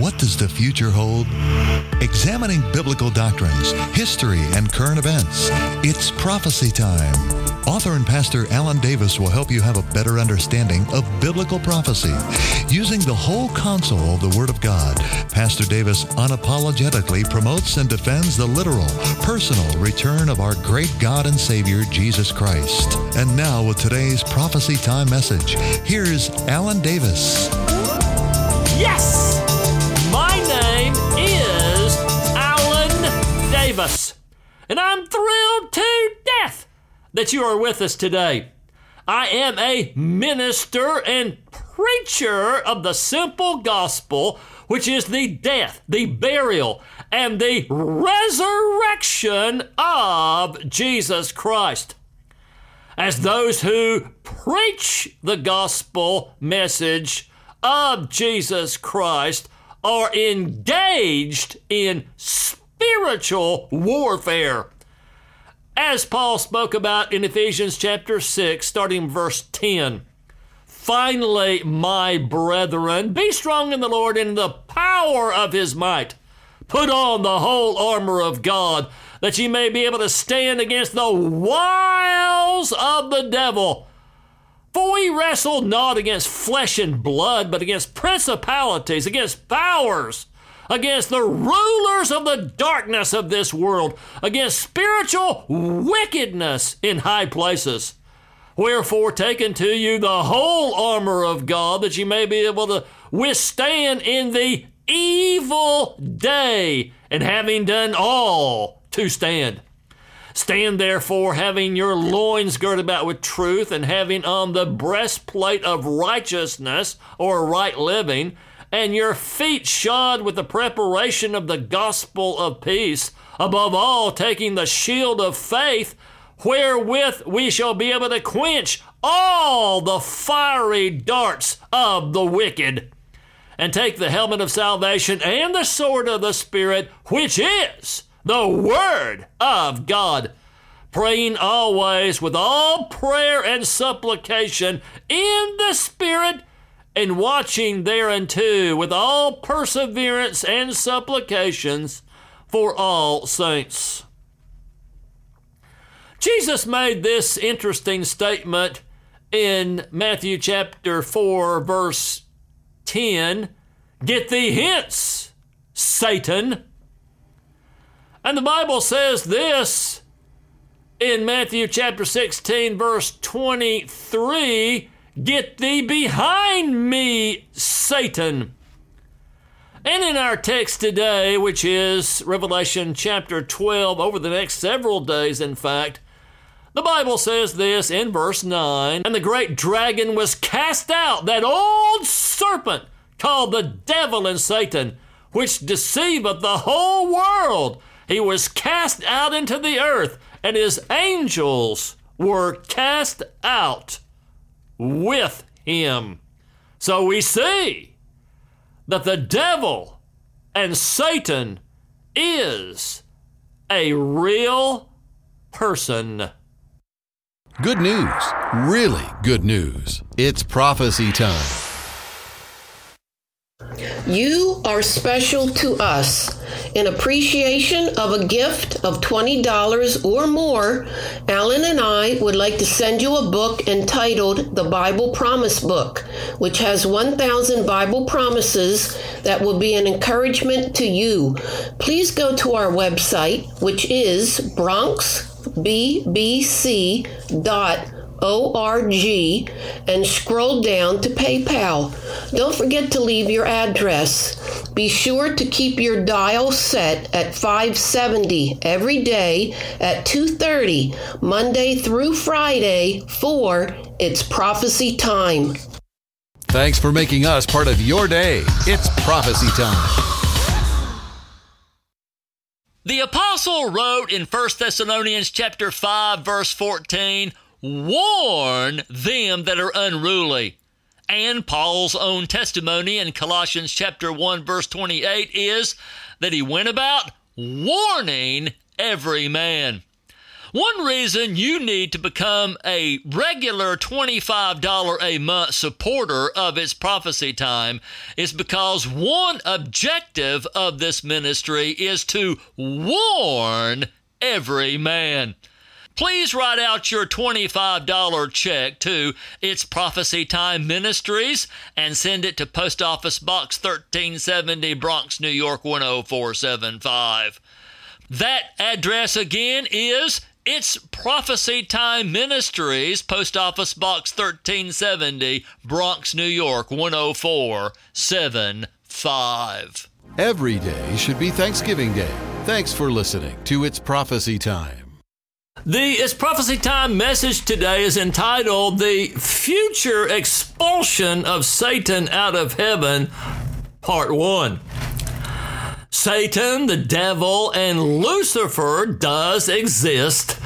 What does the future hold? Examining biblical doctrines, history, and current events. It's prophecy time. Author and pastor Alan Davis will help you have a better understanding of biblical prophecy. Using the whole counsel of the Word of God, Pastor Davis unapologetically promotes and defends the literal, personal return of our great God and Savior, Jesus Christ. And now, with today's Prophecy Time message, here's Alan Davis. Yes! And I'm thrilled to death that you are with us today. I am a minister and preacher of the simple gospel, which is the death, the burial, and the resurrection of Jesus Christ. As those who preach the gospel message of Jesus Christ are engaged in spiritual warfare. As Paul spoke about in Ephesians chapter 6, starting verse 10. Finally, my brethren, be strong in the Lord and in the power of his might. Put on the whole armor of God, that ye may be able to stand against the wiles of the devil. For we wrestle not against flesh and blood, but against principalities, against powers, against the rulers of the darkness of this world, against spiritual wickedness in high places. Wherefore, take unto you the whole armor of God, that ye may be able to withstand in the evil day, and having done all, to stand. Stand therefore, having your loins girded about with truth, and having on the breastplate of righteousness, or right living, and your feet shod with the preparation of the gospel of peace, above all, taking the shield of faith, wherewith we shall be able to quench all the fiery darts of the wicked. And take the helmet of salvation and the sword of the Spirit, which is the Word of God, praying always with all prayer and supplication in the Spirit, and watching thereunto with all perseverance and supplications for all saints. Jesus made this interesting statement in Matthew chapter 4, verse 10 Get thee hence, Satan. And the Bible says this in Matthew chapter 16, verse 23 Get thee behind me, Satan. And in our text today, which is Revelation chapter 12, over the next several days, in fact, the Bible says this in verse 9 And the great dragon was cast out, that old serpent called the devil and Satan, which deceiveth the whole world. He was cast out into the earth, and his angels were cast out with him. So we see that the devil and Satan is a real person. Good news. Really good news. It's prophecy time. You are special to us. In appreciation of a gift of $20 or more, Alan and I would like to send you a book entitled The Bible Promise Book, which has 1,000 Bible promises that will be an encouragement to you. Please go to our website, which is bronxbbc.org O-R-G and scroll down to PayPal. Don't forget to leave your address. Be sure to keep your dial set at 570 every day at 2:30 Monday through Friday for it's prophecy time. Thanks for making us part of your day. It's prophecy time. The apostle wrote in 1 Thessalonians chapter 5 verse 14, warn them that are unruly. And Paul's own testimony in Colossians chapter 1 verse 28 is that he went about warning every man. One reason you need to become a regular $25 a month supporter of its prophecy time is because one objective of this ministry is to warn every man. Please write out your $25 check to It's Prophecy Time Ministries and send it to Post Office Box 1370, Bronx, New York 10475. That address again is It's Prophecy Time Ministries, Post Office Box 1370, Bronx, New York 10475. Every day should be Thanksgiving Day. Thanks for listening to It's Prophecy Time. The It's Prophecy Time message today is entitled The Future Expulsion of Satan Out of Heaven, Part 1. Satan, the devil, and Lucifer does exist.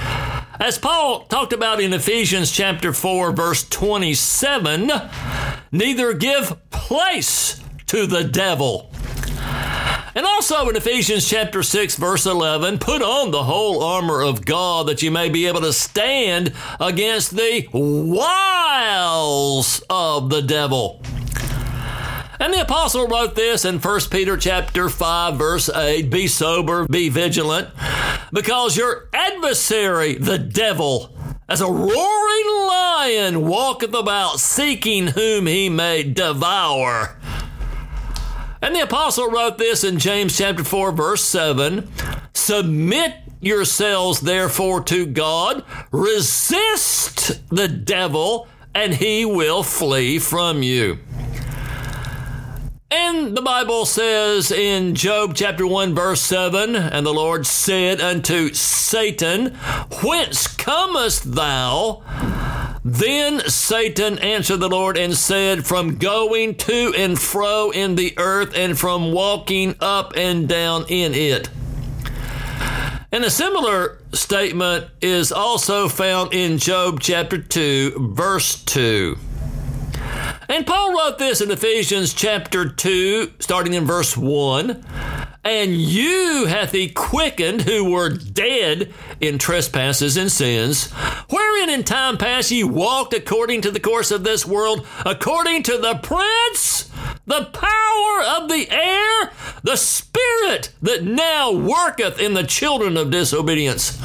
As Paul talked about in Ephesians chapter 4 verse 27, neither give place to the devil. And also in Ephesians chapter 6 verse 11, put on the whole armor of God that you may be able to stand against the wiles of the devil. And the apostle wrote this in 1 Peter chapter 5 verse 8, be sober, be vigilant, because your adversary, the devil, as a roaring lion walketh about seeking whom he may devour. And the apostle wrote this in James chapter 4 verse 7, submit yourselves therefore to God, resist the devil, and he will flee from you. And the Bible says in Job chapter 1, verse 7 And the Lord said unto Satan, Whence comest thou? Then Satan answered the Lord and said, From going to and fro in the earth and from walking up and down in it. And a similar statement is also found in Job chapter 2, verse 2. And Paul wrote this in Ephesians chapter 2, starting in verse 1. And you hath he quickened who were dead in trespasses and sins, wherein in time past ye walked according to the course of this world, according to the prince, the power of the air, the spirit that now worketh in the children of disobedience,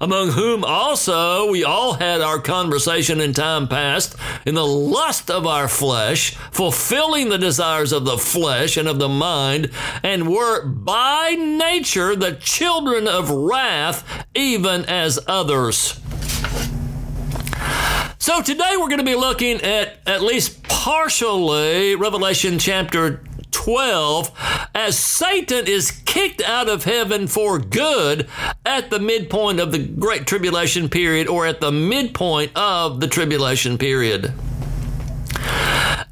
among whom also we all had our conversation in time past, in the lust of our flesh, fulfilling the desires of the flesh and of the mind, and were by nature the children of wrath, even as others. So today we're going to be looking at at least partially Revelation chapter 12 as Satan is kicked out of heaven for good at the midpoint of the Great Tribulation period or at the midpoint of the Tribulation period.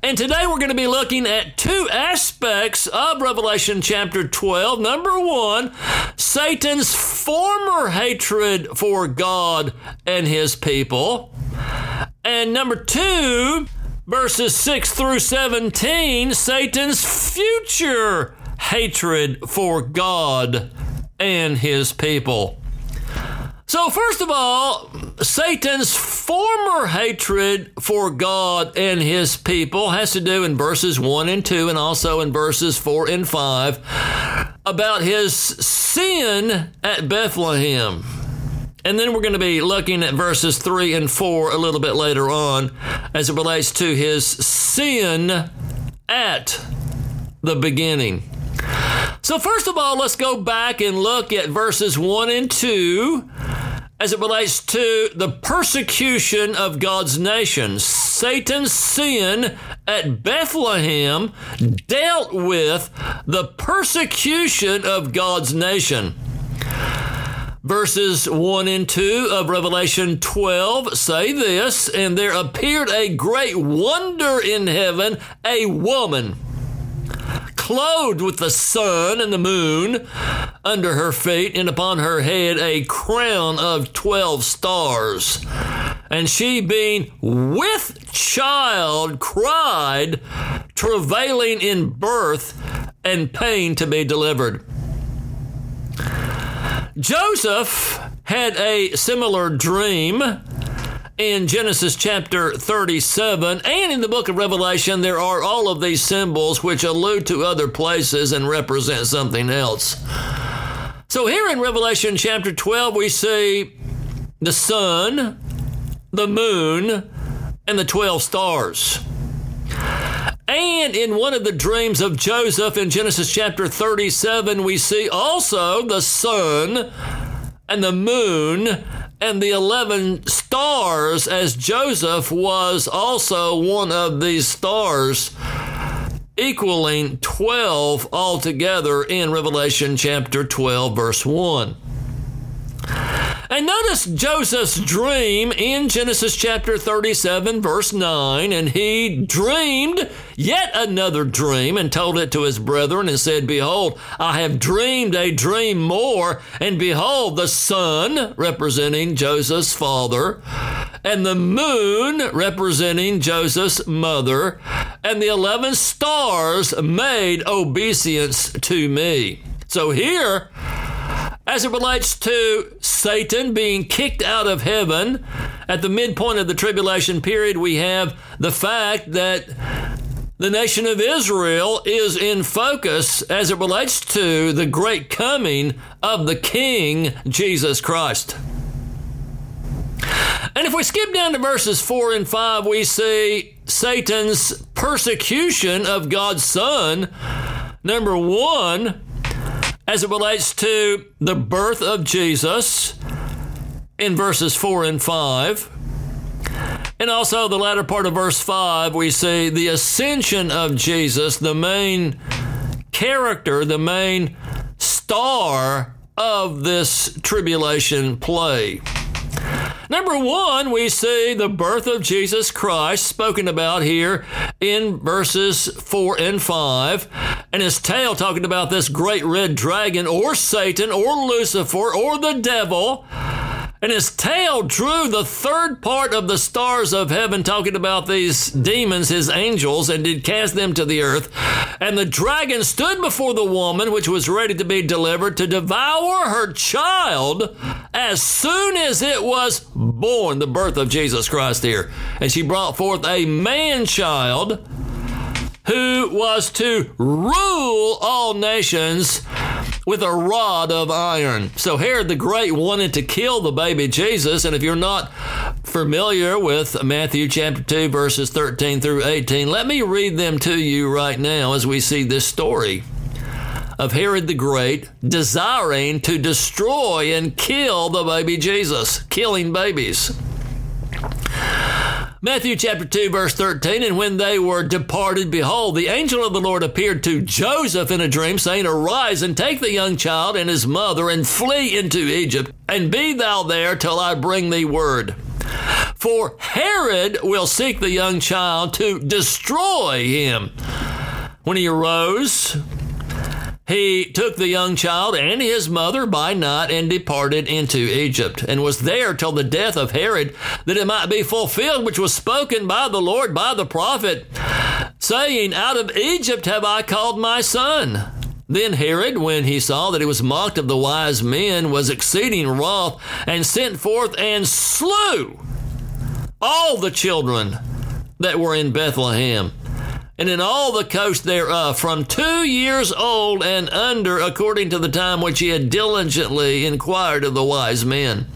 And today we're going to be looking at two aspects of Revelation chapter 12. Number one, Satan's former hatred for God and his people. And number two, verses 6 through 17, Satan's future hatred for God and his people. So, first of all, Satan's former hatred for God and his people has to do in verses 1 and 2, and also in verses 4 and 5, about his sin at Bethlehem. And then we're going to be looking at verses 3 and 4 a little bit later on as it relates to his sin at the beginning. So, first of all, let's go back and look at verses 1 and 2 as it relates to the persecution of God's nation. Satan's sin at Bethlehem dealt with the persecution of God's nation. Verses 1 and 2 of Revelation 12 say this, and there appeared a great wonder in heaven, a woman clothed with the sun and the moon under her feet, and upon her head a crown of twelve stars. And she, being with child, cried, travailing in birth and pain to be delivered. Joseph had a similar dream in Genesis chapter 37 and in the book of Revelation, there are all of these symbols which allude to other places and represent something else. So here in Revelation chapter 12, we see the sun, the moon, and the 12 stars. And in one of the dreams of Joseph in Genesis chapter 37, we see also the sun and the moon and the 11 stars, as Joseph was also one of these stars, equaling 12 altogether in Revelation chapter 12, verse 1. And notice Joseph's dream in Genesis chapter 37, verse 9. And he dreamed yet another dream and told it to his brethren and said, Behold, I have dreamed a dream more. And behold, the sun, representing Joseph's father, and the moon, representing Joseph's mother, and the 11 stars made obeisance to me. So here, as it relates to Satan being kicked out of heaven at the midpoint of the tribulation period, we have the fact that the nation of Israel is in focus as it relates to the great coming of the King Jesus Christ. And if we skip down to verses 4 and 5, we see Satan's persecution of God's Son. Number one, as it relates to the birth of Jesus in verses 4 and 5. And also, the latter part of verse 5, we see the ascension of Jesus, the main character, the main star of this tribulation play. Number one, we see the birth of Jesus Christ spoken about here in verses 4 and 5, and his tail talking about this great red dragon or Satan or Lucifer or the devil and his tail drew the third part of the stars of heaven, talking about these demons, his angels, and did cast them to the earth. And the dragon stood before the woman, which was ready to be delivered, to devour her child as soon as it was born, the birth of Jesus Christ here. And she brought forth a man child who was to rule all nations with a rod of iron. So Herod the Great wanted to kill the baby Jesus. And if you're not familiar with Matthew chapter 2, verses 13 through 18, let me read them to you right now as we see this story of Herod the Great desiring to destroy and kill the baby Jesus, killing babies. Matthew chapter 2, verse 13. And when they were departed, behold, the angel of the Lord appeared to Joseph in a dream, saying, Arise and take the young child and his mother and flee into Egypt, and be thou there till I bring thee word. For Herod will seek the young child to destroy him. When he arose, he took the young child and his mother by night and departed into Egypt, and was there till the death of Herod, that it might be fulfilled which was spoken by the Lord by the prophet, saying, Out of Egypt have I called my son. Then Herod, when he saw that he was mocked of the wise men, was exceeding wroth, and sent forth and slew all the children that were in Bethlehem and in all the coast thereof, from two years old and under, according to the time which he had diligently inquired of the wise men.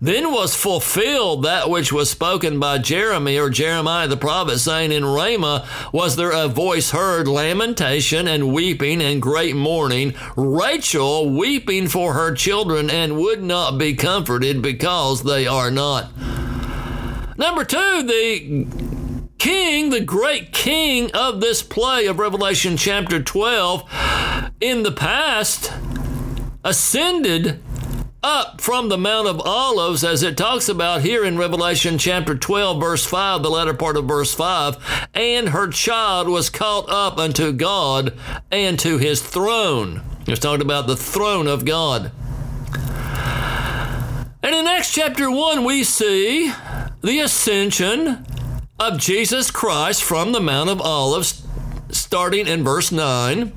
Then was fulfilled that which was spoken by Jeremy or Jeremiah the prophet, saying, In Ramah was there a voice heard, lamentation and weeping and great mourning, Rachel weeping for her children and would not be comforted because they are not. Number two, the king, the great king of this play of Revelation chapter 12, in the past ascended up from the Mount of Olives, as it talks about here in Revelation chapter 12, verse 5, the latter part of verse 5, and her child was caught up unto God and to his throne. It's talking about the throne of God. And in Acts chapter 1, we see the ascension of Jesus Christ from the Mount of Olives, starting in verse 9.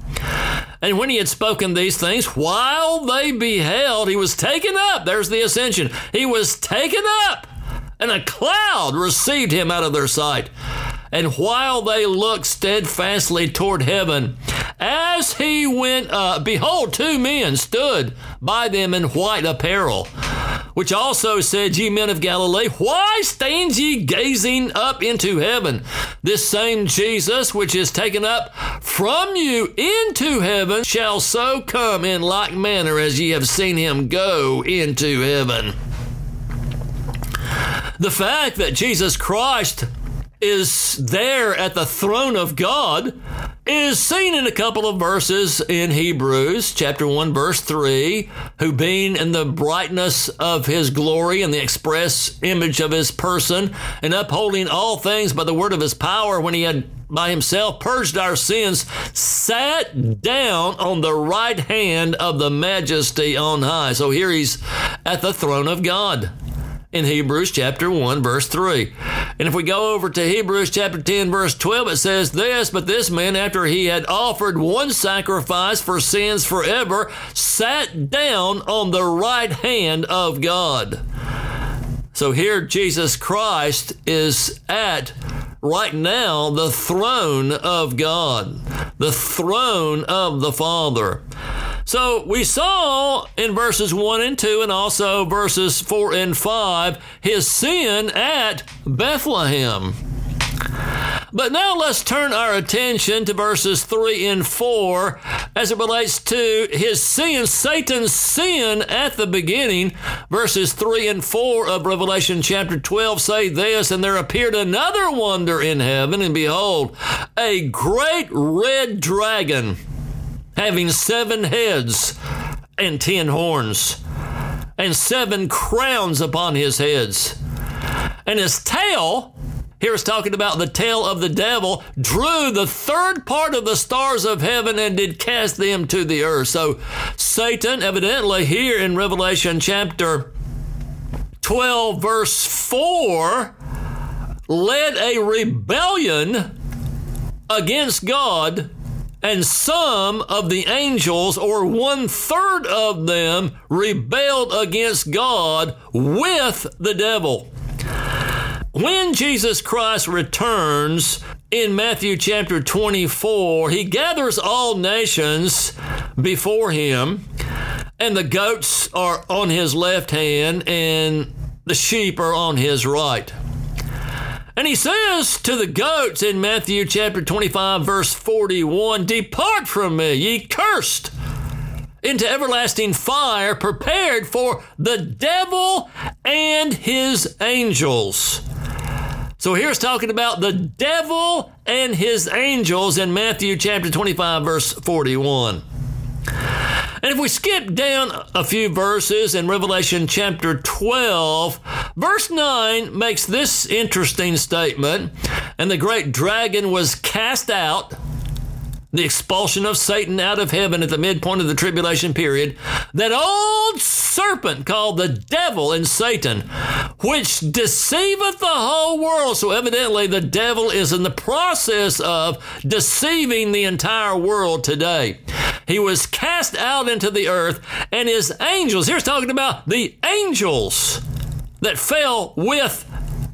And when he had spoken these things, while they beheld, he was taken up. There's the ascension. He was taken up, and a cloud received him out of their sight. And while they looked steadfastly toward heaven, as he went up, behold, two men stood by them in white apparel which also said, Ye men of Galilee, why stand ye gazing up into heaven? This same Jesus, which is taken up from you into heaven, shall so come in like manner as ye have seen him go into heaven. The fact that Jesus Christ is there at the throne of God is seen in a couple of verses in Hebrews, chapter 1, verse 3, who being in the brightness of his glory and the express image of his person, and upholding all things by the word of his power, when he had by himself purged our sins, sat down on the right hand of the majesty on high. So here he's at the throne of God in Hebrews chapter 1, verse 3. And if we go over to Hebrews chapter 10, verse 12, it says this But this man, after he had offered one sacrifice for sins forever, sat down on the right hand of God. So here Jesus Christ is at right now the throne of God, the throne of the Father. So we saw in verses 1 and 2 and also verses 4 and 5 his sin at Bethlehem. But now let's turn our attention to verses 3 and 4 as it relates to his sin, Satan's sin at the beginning. Verses 3 and 4 of Revelation chapter 12 say this And there appeared another wonder in heaven, and behold, a great red dragon having seven heads and ten horns, and seven crowns upon his heads. And his tail, here it's talking about the tail of the devil, drew the third part of the stars of heaven and did cast them to the earth. So Satan, evidently, here in Revelation chapter 12, verse 4, led a rebellion against God and some of the angels, or one third of them, rebelled against God with the devil. When Jesus Christ returns in Matthew chapter 24, he gathers all nations before him, and the goats are on his left hand, and the sheep are on his right. And he says to the goats in Matthew chapter 25, verse 41 Depart from me, ye cursed, into everlasting fire prepared for the devil and his angels. So here's talking about the devil and his angels in Matthew chapter 25, verse 41. And if we skip down a few verses in Revelation chapter 12, verse 9 makes this interesting statement. And the great dragon was cast out the expulsion of Satan out of heaven at the midpoint of the tribulation period, that old serpent called the devil and Satan, which deceiveth the whole world. So evidently the devil is in the process of deceiving the entire world today. He was cast out into the earth, and his angels, here's talking about the angels that fell with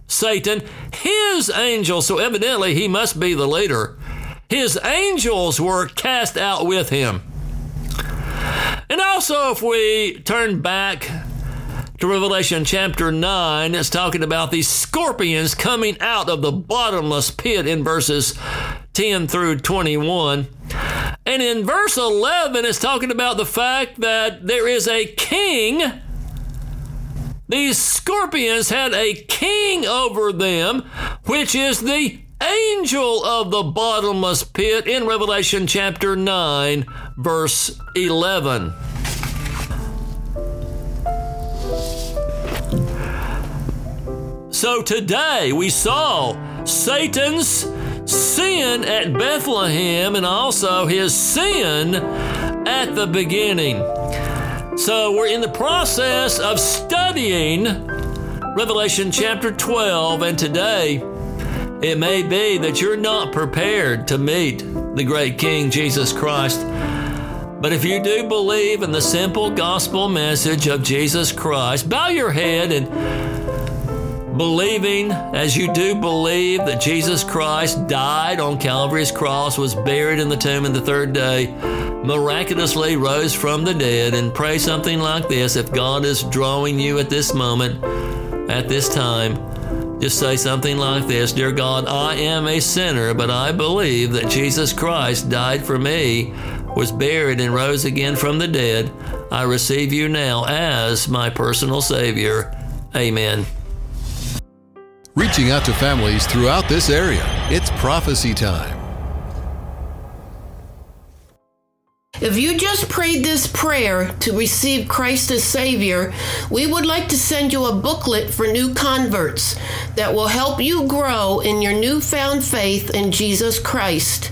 Satan, his angels, so evidently he must be the leader his angels were cast out with him. And also, if we turn back to Revelation chapter 9, it's talking about the scorpions coming out of the bottomless pit in verses 10 through 21. And in verse 11, it's talking about the fact that there is a king. These scorpions had a king over them, which is the angel of the bottomless pit in Revelation chapter 9, verse 11. So today we saw Satan's sin at Bethlehem and also his sin at the beginning. So we're in the process of studying Revelation chapter 12, and today it may be that you're not prepared to meet the great King Jesus Christ. But if you do believe in the simple gospel message of Jesus Christ, bow your head and believing as you do believe that Jesus Christ died on Calvary's cross, was buried in the tomb, and the third day miraculously rose from the dead, and pray something like this if God is drawing you at this moment, at this time. Just say something like this Dear God, I am a sinner, but I believe that Jesus Christ died for me, was buried, and rose again from the dead. I receive you now as my personal Savior. Amen. Reaching out to families throughout this area, it's prophecy time. If you just prayed this prayer to receive Christ as Savior, we would like to send you a booklet for new converts that will help you grow in your newfound faith in Jesus Christ.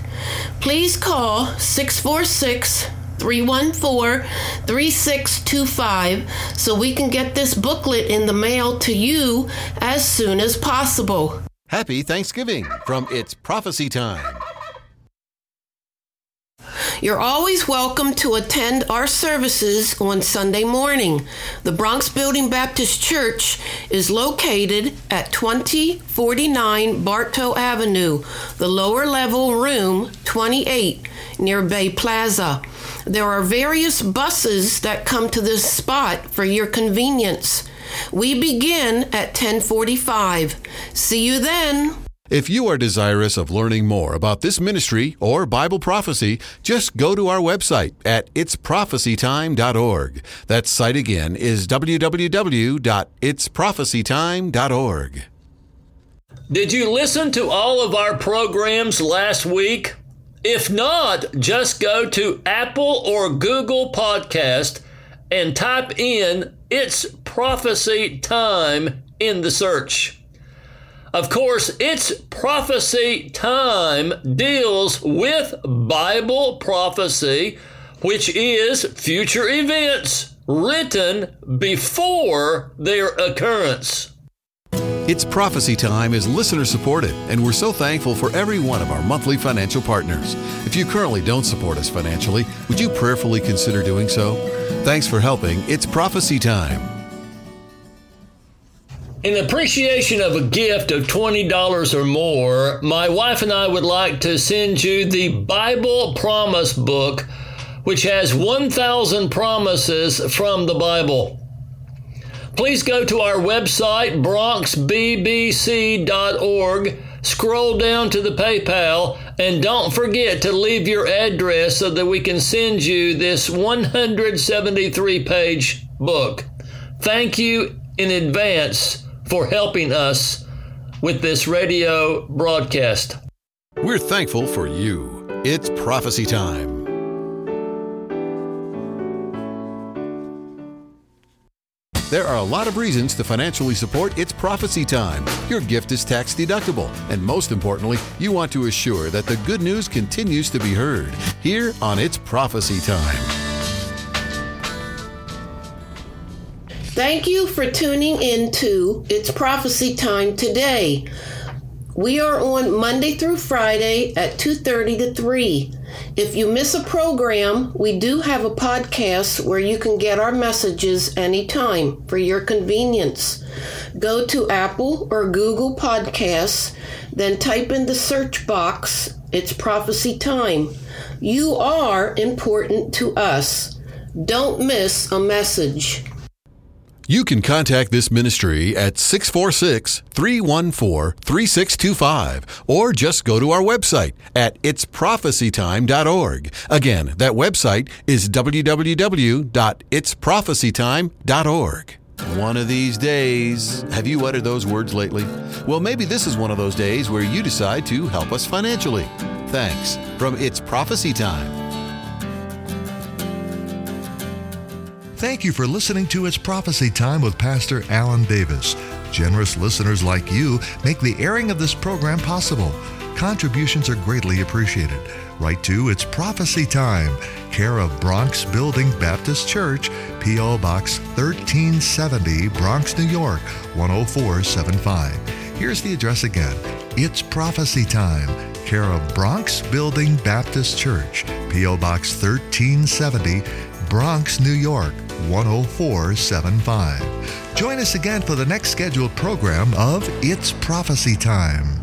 Please call 646 314 3625 so we can get this booklet in the mail to you as soon as possible. Happy Thanksgiving from It's Prophecy Time. You're always welcome to attend our services on Sunday morning. The Bronx Building Baptist Church is located at 2049 Bartow Avenue, the lower level room 28 near Bay Plaza. There are various buses that come to this spot for your convenience. We begin at 1045. See you then. If you are desirous of learning more about this ministry or Bible prophecy, just go to our website at itsprophecytime.org. That site again is www.itsprophecytime.org. Did you listen to all of our programs last week? If not, just go to Apple or Google Podcast and type in It's Prophecy Time in the search. Of course, It's Prophecy Time deals with Bible prophecy, which is future events written before their occurrence. It's Prophecy Time is listener supported, and we're so thankful for every one of our monthly financial partners. If you currently don't support us financially, would you prayerfully consider doing so? Thanks for helping. It's Prophecy Time. In appreciation of a gift of $20 or more, my wife and I would like to send you the Bible Promise Book, which has 1,000 promises from the Bible. Please go to our website, bronxbbc.org, scroll down to the PayPal, and don't forget to leave your address so that we can send you this 173 page book. Thank you in advance for helping us with this radio broadcast. We're thankful for you. It's Prophecy Time. There are a lot of reasons to financially support It's Prophecy Time. Your gift is tax deductible, and most importantly, you want to assure that the good news continues to be heard here on It's Prophecy Time. Thank you for tuning in to It's Prophecy Time today. We are on Monday through Friday at 2:30 to 3. If you miss a program, we do have a podcast where you can get our messages anytime for your convenience. Go to Apple or Google Podcasts, then type in the search box, It's Prophecy Time. You are important to us. Don't miss a message. You can contact this ministry at 646 314 3625 or just go to our website at itsprophecytime.org. Again, that website is www.itsprophecytime.org. One of these days. Have you uttered those words lately? Well, maybe this is one of those days where you decide to help us financially. Thanks from It's Prophecy Time. Thank you for listening to It's Prophecy Time with Pastor Alan Davis. Generous listeners like you make the airing of this program possible. Contributions are greatly appreciated. Write to It's Prophecy Time, care of Bronx Building Baptist Church, P.O. Box 1370, Bronx, New York 10475. Here's the address again It's Prophecy Time care of Bronx Building Baptist Church, P.O. Box 1370, Bronx, New York 10475. Join us again for the next scheduled program of It's Prophecy Time.